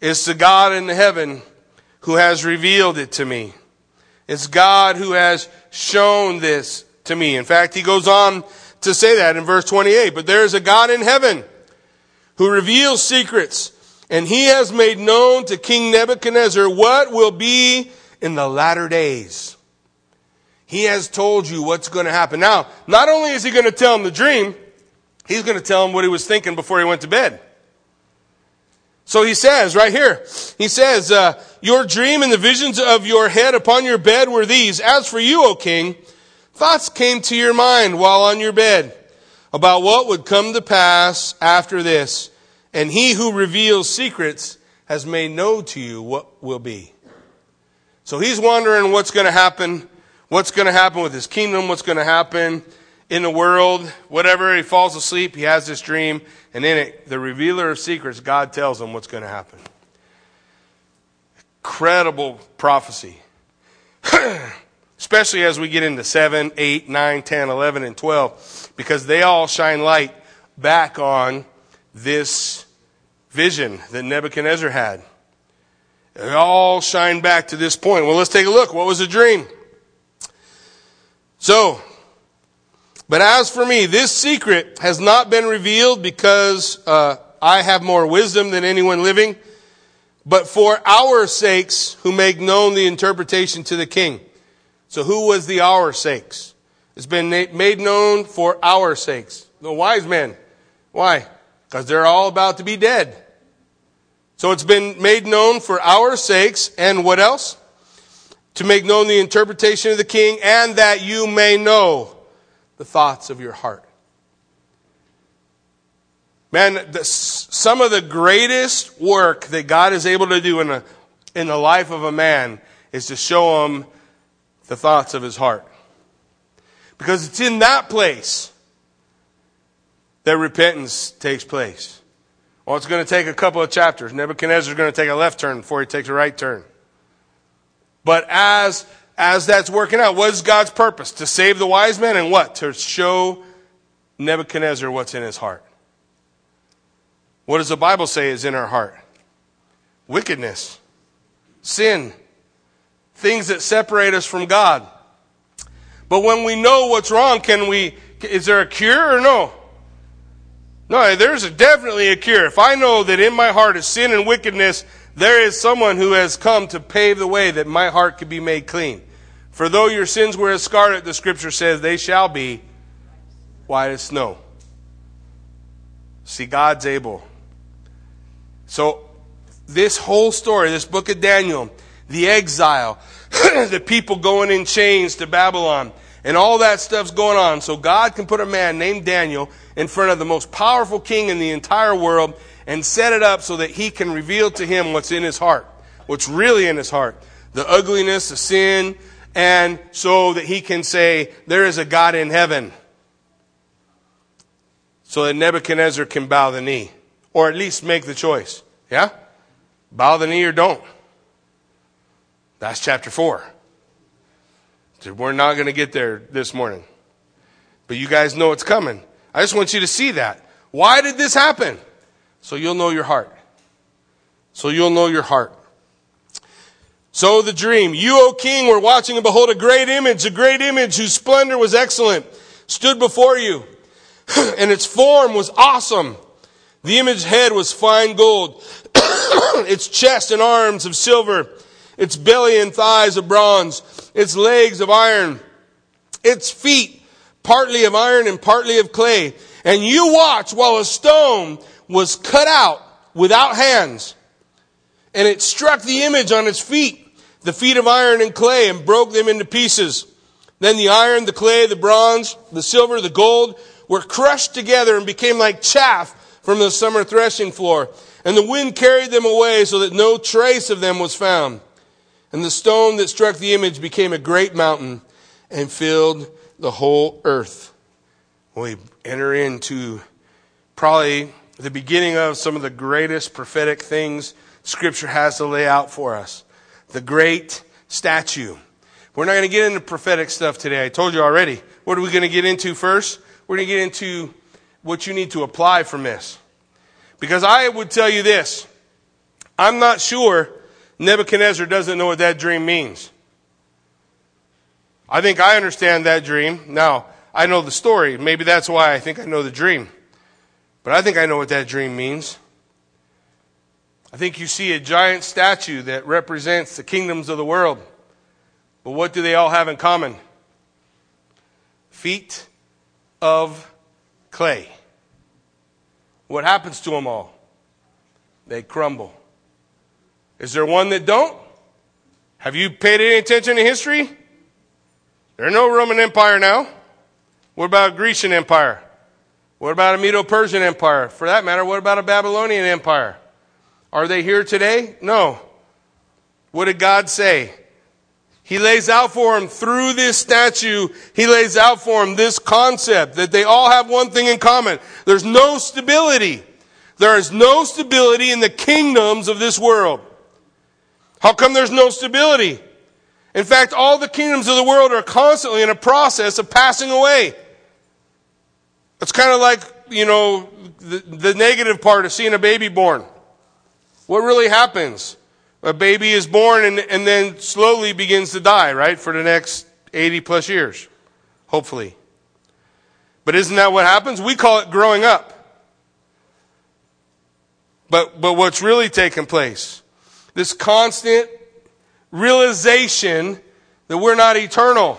It's the God in heaven who has revealed it to me. It's God who has shown this to me. In fact, he goes on to say that in verse 28. But there is a God in heaven who reveals secrets, and he has made known to King Nebuchadnezzar what will be in the latter days. He has told you what's going to happen. Now, not only is he going to tell him the dream, he's going to tell him what he was thinking before he went to bed. So he says right here, he says, uh, your dream and the visions of your head upon your bed were these. As for you, O king, thoughts came to your mind while on your bed about what would come to pass after this. And he who reveals secrets has made known to you what will be. So he's wondering what's going to happen what's going to happen with his kingdom, what's going to happen in the world, whatever. He falls asleep, he has this dream, and in it, the revealer of secrets, God tells him what's going to happen. Incredible prophecy. Especially as we get into 7, 8, 9, 10, 11, and 12, because they all shine light back on this vision that Nebuchadnezzar had. They all shine back to this point. Well, let's take a look. What was the dream? So, but as for me, this secret has not been revealed because uh, I have more wisdom than anyone living, but for our sakes who make known the interpretation to the king. So who was the our sakes? It's been made known for our sakes. The wise men. Why? Because they're all about to be dead. So it's been made known for our sakes and what else? To make known the interpretation of the king, and that you may know the thoughts of your heart. Man, the, some of the greatest work that God is able to do in, a, in the life of a man is to show him the thoughts of his heart. Because it's in that place that repentance takes place. Well, it's going to take a couple of chapters. Nebuchadnezzar is going to take a left turn before he takes a right turn. But as, as that's working out, what is God's purpose? To save the wise men and what? To show Nebuchadnezzar what's in his heart. What does the Bible say is in our heart? Wickedness, sin, things that separate us from God. But when we know what's wrong, can we, is there a cure or no? No, there's definitely a cure. If I know that in my heart is sin and wickedness, there is someone who has come to pave the way that my heart could be made clean. For though your sins were as scarlet, the scripture says, they shall be white as snow. See, God's able. So, this whole story, this book of Daniel, the exile, the people going in chains to Babylon, and all that stuff's going on. So God can put a man named Daniel in front of the most powerful king in the entire world and set it up so that he can reveal to him what's in his heart, what's really in his heart, the ugliness, the sin, and so that he can say, there is a God in heaven. So that Nebuchadnezzar can bow the knee, or at least make the choice. Yeah? Bow the knee or don't. That's chapter 4. We're not going to get there this morning. But you guys know it's coming. I just want you to see that. Why did this happen? So you'll know your heart. So you'll know your heart. So the dream. You, O king, were watching and behold a great image, a great image whose splendor was excellent, stood before you. and its form was awesome. The image head was fine gold, its chest and arms of silver, its belly and thighs of bronze, its legs of iron, its feet partly of iron and partly of clay. And you watch while a stone was cut out without hands, and it struck the image on its feet, the feet of iron and clay, and broke them into pieces. Then the iron, the clay, the bronze, the silver, the gold were crushed together and became like chaff from the summer threshing floor. And the wind carried them away so that no trace of them was found. And the stone that struck the image became a great mountain and filled the whole earth. We enter into probably the beginning of some of the greatest prophetic things Scripture has to lay out for us. The great statue. We're not going to get into prophetic stuff today. I told you already. What are we going to get into first? We're going to get into what you need to apply from this. Because I would tell you this I'm not sure Nebuchadnezzar doesn't know what that dream means. I think I understand that dream. Now, I know the story. Maybe that's why I think I know the dream. But I think I know what that dream means. I think you see a giant statue that represents the kingdoms of the world. But what do they all have in common? Feet of clay. What happens to them all? They crumble. Is there one that don't? Have you paid any attention to history? There's no Roman Empire now. What about Grecian Empire? What about a Medo Persian Empire? For that matter, what about a Babylonian Empire? Are they here today? No. What did God say? He lays out for them through this statue, he lays out for them this concept that they all have one thing in common. There's no stability. There is no stability in the kingdoms of this world. How come there's no stability? In fact, all the kingdoms of the world are constantly in a process of passing away. It's kind of like, you know, the, the negative part of seeing a baby born. What really happens? A baby is born and, and then slowly begins to die, right, for the next 80 plus years, hopefully. But isn't that what happens? We call it growing up. But, but what's really taking place? This constant realization that we're not eternal.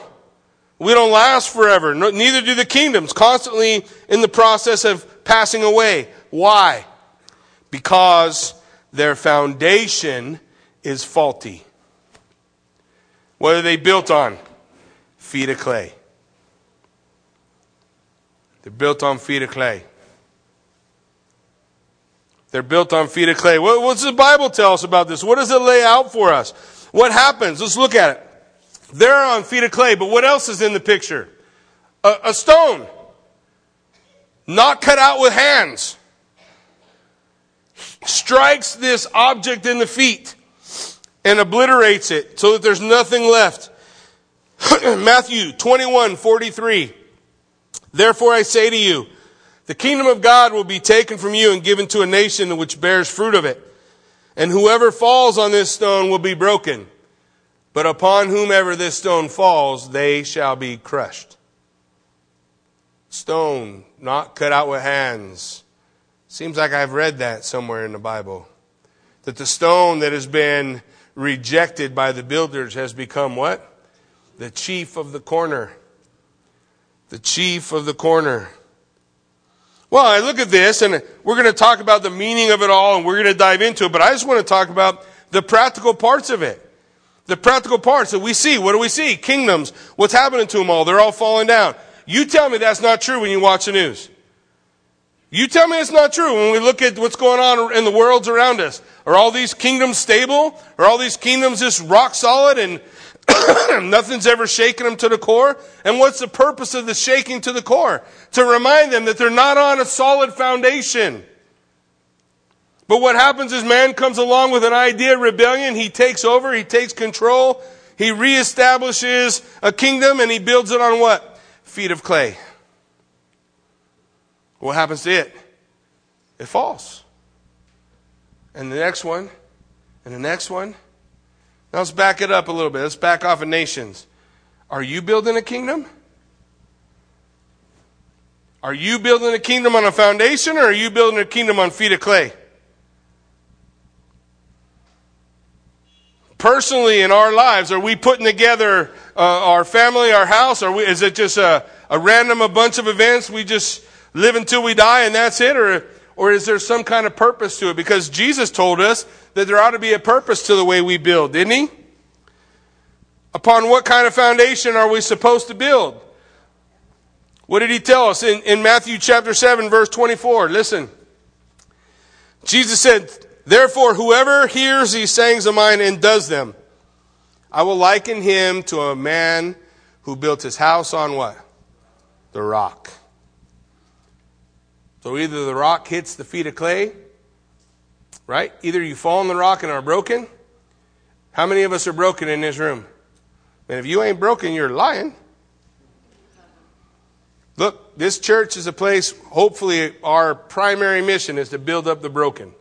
We don't last forever. No, neither do the kingdoms. Constantly in the process of passing away. Why? Because their foundation is faulty. What are they built on? Feet of clay. They're built on feet of clay. They're built on feet of clay. What, does the Bible tell us about this? What does it lay out for us? What happens? Let's look at it. They're on feet of clay, but what else is in the picture? A, a stone. Not cut out with hands. Strikes this object in the feet and obliterates it so that there's nothing left. Matthew 21, 43. Therefore I say to you, the kingdom of God will be taken from you and given to a nation which bears fruit of it. And whoever falls on this stone will be broken. But upon whomever this stone falls, they shall be crushed. Stone, not cut out with hands. Seems like I've read that somewhere in the Bible. That the stone that has been rejected by the builders has become what? The chief of the corner. The chief of the corner. Well, I look at this and we're going to talk about the meaning of it all and we're going to dive into it, but I just want to talk about the practical parts of it. The practical parts that we see. What do we see? Kingdoms. What's happening to them all? They're all falling down. You tell me that's not true when you watch the news. You tell me it's not true when we look at what's going on in the worlds around us. Are all these kingdoms stable? Are all these kingdoms just rock solid and nothing's ever shaken them to the core? And what's the purpose of the shaking to the core? To remind them that they're not on a solid foundation. But what happens is man comes along with an idea of rebellion. He takes over. He takes control. He reestablishes a kingdom and he builds it on what? Feet of clay. What happens to it? It falls. And the next one, and the next one. Now let's back it up a little bit. Let's back off of nations. Are you building a kingdom? Are you building a kingdom on a foundation or are you building a kingdom on feet of clay? Personally, in our lives, are we putting together uh, our family, our house? Or we, is it just a, a random a bunch of events we just live until we die and that's it? Or, or is there some kind of purpose to it? Because Jesus told us that there ought to be a purpose to the way we build, didn't he? Upon what kind of foundation are we supposed to build? What did he tell us in, in Matthew chapter 7, verse 24? Listen. Jesus said, Therefore, whoever hears these sayings of mine and does them, I will liken him to a man who built his house on what? The rock. So either the rock hits the feet of clay, right? Either you fall on the rock and are broken. How many of us are broken in this room? And if you ain't broken, you're lying. Look, this church is a place, hopefully, our primary mission is to build up the broken.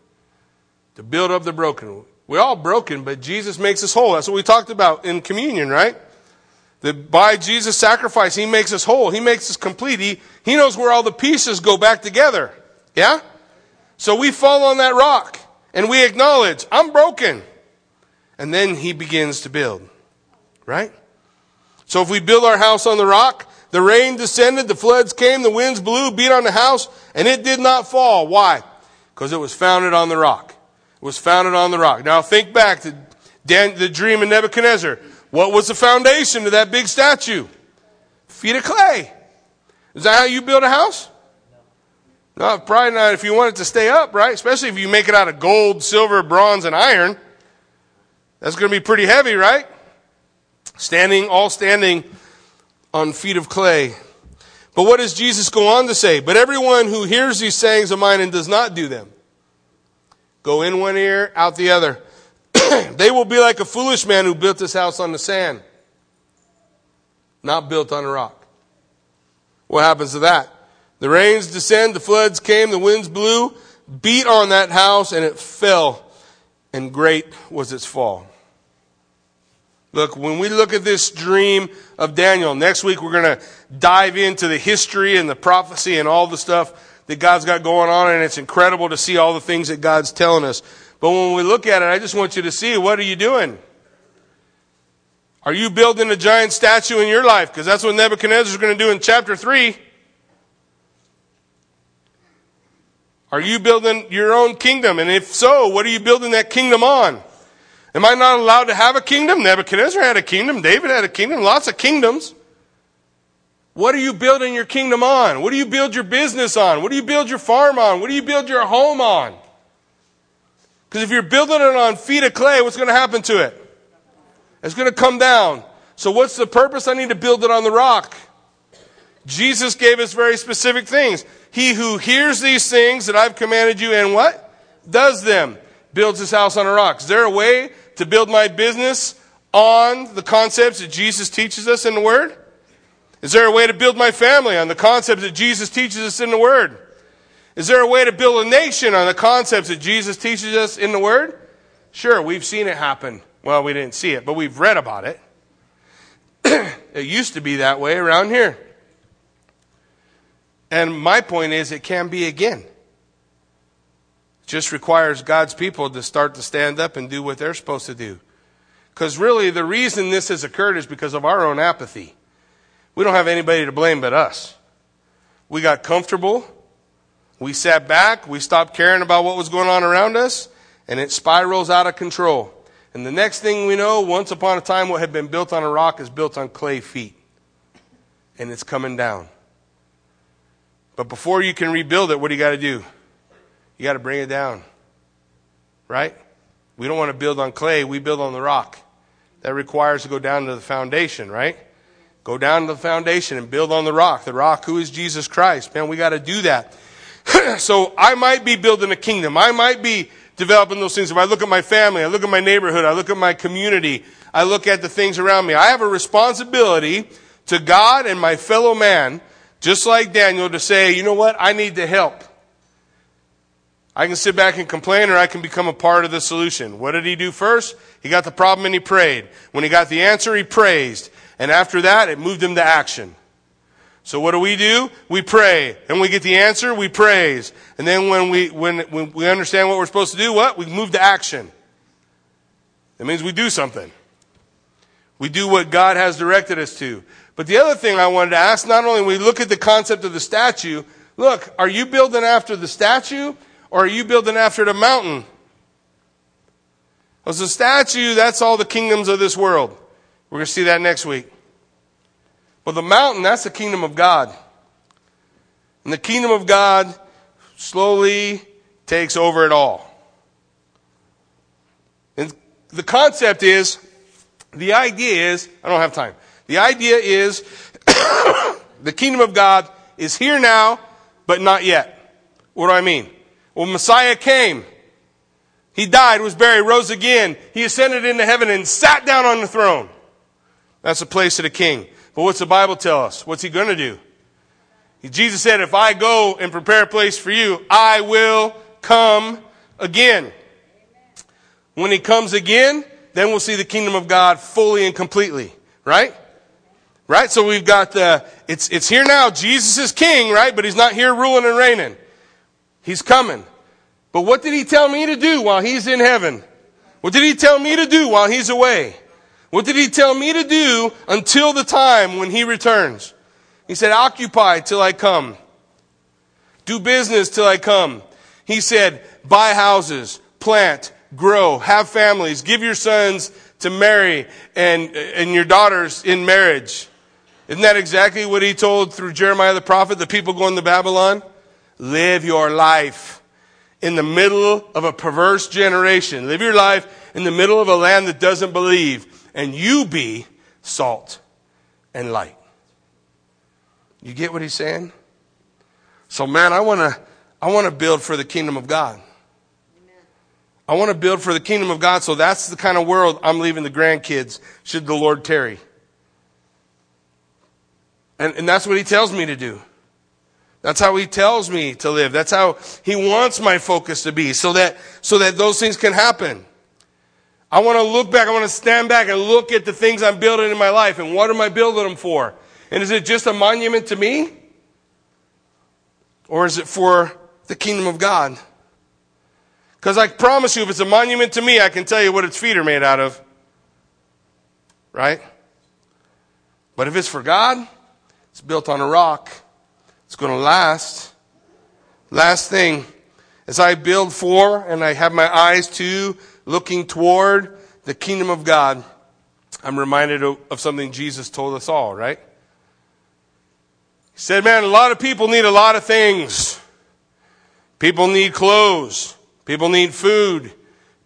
To build up the broken. We're all broken, but Jesus makes us whole. That's what we talked about in communion, right? That by Jesus' sacrifice, He makes us whole. He makes us complete. He, he knows where all the pieces go back together. Yeah? So we fall on that rock and we acknowledge, I'm broken. And then He begins to build. Right? So if we build our house on the rock, the rain descended, the floods came, the winds blew, beat on the house, and it did not fall. Why? Because it was founded on the rock. Was founded on the rock. Now think back to Dan, the dream of Nebuchadnezzar. What was the foundation of that big statue? Feet of clay. Is that how you build a house? No, probably not if you want it to stay up, right? Especially if you make it out of gold, silver, bronze, and iron. That's going to be pretty heavy, right? Standing, all standing on feet of clay. But what does Jesus go on to say? But everyone who hears these sayings of mine and does not do them, go in one ear, out the other. they will be like a foolish man who built his house on the sand, not built on a rock. What happens to that? The rains descend, the floods came, the winds blew, beat on that house, and it fell, and great was its fall. Look, when we look at this dream of Daniel, next week we're going to dive into the history and the prophecy and all the stuff that God's got going on, and it's incredible to see all the things that God's telling us. But when we look at it, I just want you to see what are you doing? Are you building a giant statue in your life? Because that's what Nebuchadnezzar is going to do in chapter 3. Are you building your own kingdom? And if so, what are you building that kingdom on? Am I not allowed to have a kingdom? Nebuchadnezzar had a kingdom. David had a kingdom. Lots of kingdoms. What are you building your kingdom on? What do you build your business on? What do you build your farm on? What do you build your home on? Because if you're building it on feet of clay, what's going to happen to it? It's going to come down. So what's the purpose? I need to build it on the rock. Jesus gave us very specific things. He who hears these things that I've commanded you and what? Does them. Builds his house on a rock. Is there a way to build my business on the concepts that Jesus teaches us in the Word? Is there a way to build my family on the concepts that Jesus teaches us in the Word? Is there a way to build a nation on the concepts that Jesus teaches us in the Word? Sure, we've seen it happen. Well, we didn't see it, but we've read about it. it used to be that way around here. And my point is, it can be again It just requires God's people to start to stand up and do what they're supposed to do. Because really, the reason this has occurred is because of our own apathy. We don't have anybody to blame but us. We got comfortable. We sat back. We stopped caring about what was going on around us. And it spirals out of control. And the next thing we know, once upon a time, what had been built on a rock is built on clay feet. And it's coming down. But before you can rebuild it, what do you got to do? You got to bring it down. Right? We don't want to build on clay, we build on the rock. That requires to go down to the foundation, right? Go down to the foundation and build on the rock. The rock who is Jesus Christ. Man, we got to do that. so I might be building a kingdom. I might be developing those things. If I look at my family, I look at my neighborhood, I look at my community, I look at the things around me. I have a responsibility to God and my fellow man, just like Daniel, to say, you know what? I need to help. I can sit back and complain or I can become a part of the solution. What did he do first? He got the problem and he prayed. When he got the answer, he praised. And after that, it moved him to action. So what do we do? We pray. And we get the answer, we praise. And then when we, when, when we understand what we're supposed to do, what? We move to action. That means we do something. We do what God has directed us to. But the other thing I wanted to ask, not only we look at the concept of the statue, look, are you building after the statue or are you building after the mountain? Because the statue, that's all the kingdoms of this world. We're going to see that next week. But the mountain, that's the kingdom of God. And the kingdom of God slowly takes over it all. And the concept is, the idea is, I don't have time. The idea is, the kingdom of God is here now, but not yet. What do I mean? Well, Messiah came. He died, was buried, rose again. He ascended into heaven and sat down on the throne. That's the place of the king. But what's the Bible tell us? What's he going to do? Jesus said, if I go and prepare a place for you, I will come again. When he comes again, then we'll see the kingdom of God fully and completely. Right? Right? So we've got the, it's, it's here now. Jesus is king, right? But he's not here ruling and reigning. He's coming. But what did he tell me to do while he's in heaven? What did he tell me to do while he's away? What did he tell me to do until the time when he returns? He said, occupy till I come. Do business till I come. He said, buy houses, plant, grow, have families, give your sons to marry and, and your daughters in marriage. Isn't that exactly what he told through Jeremiah the prophet, the people going to Babylon? Live your life in the middle of a perverse generation. Live your life in the middle of a land that doesn't believe and you be salt and light. You get what he's saying? So man, I want to I want to build for the kingdom of God. I want to build for the kingdom of God, so that's the kind of world I'm leaving the grandkids should the Lord tarry. And, and that's what he tells me to do. That's how he tells me to live. That's how he wants my focus to be so that, so that those things can happen. I want to look back. I want to stand back and look at the things I'm building in my life and what am I building them for? And is it just a monument to me? Or is it for the kingdom of God? Because I promise you, if it's a monument to me, I can tell you what its feet are made out of. Right? But if it's for God, it's built on a rock. It's going to last. Last thing, as I build for and I have my eyes to looking toward the kingdom of God, I'm reminded of, of something Jesus told us all, right? He said, man, a lot of people need a lot of things. People need clothes. People need food.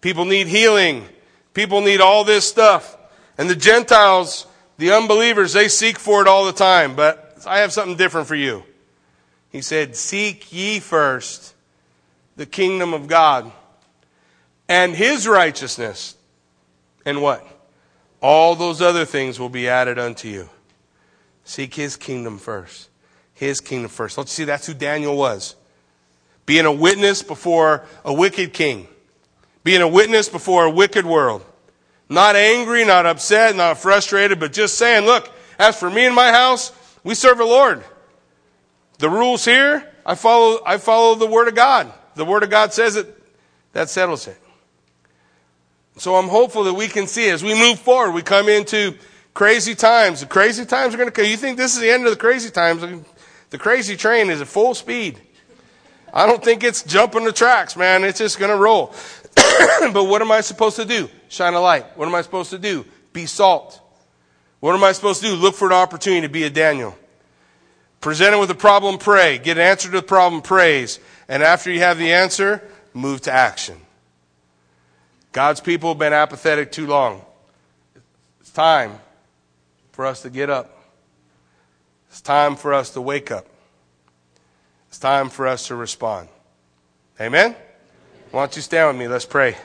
People need healing. People need all this stuff. And the Gentiles, the unbelievers, they seek for it all the time. But I have something different for you. He said, Seek ye first the kingdom of God and his righteousness. And what? All those other things will be added unto you. Seek his kingdom first. His kingdom first. Let's see that's who Daniel was? Being a witness before a wicked king. Being a witness before a wicked world. Not angry, not upset, not frustrated, but just saying, look, as for me and my house, we serve the Lord. The rules here, I follow, I follow the Word of God. The Word of God says it, that settles it. So I'm hopeful that we can see as we move forward, we come into crazy times. The crazy times are going to come. You think this is the end of the crazy times? The crazy train is at full speed. I don't think it's jumping the tracks, man. It's just going to roll. but what am I supposed to do? Shine a light. What am I supposed to do? Be salt. What am I supposed to do? Look for an opportunity to be a Daniel. Presented with a problem, pray. Get an answer to the problem, praise. And after you have the answer, move to action. God's people have been apathetic too long. It's time for us to get up. It's time for us to wake up. It's time for us to respond. Amen? Why don't you stand with me? Let's pray.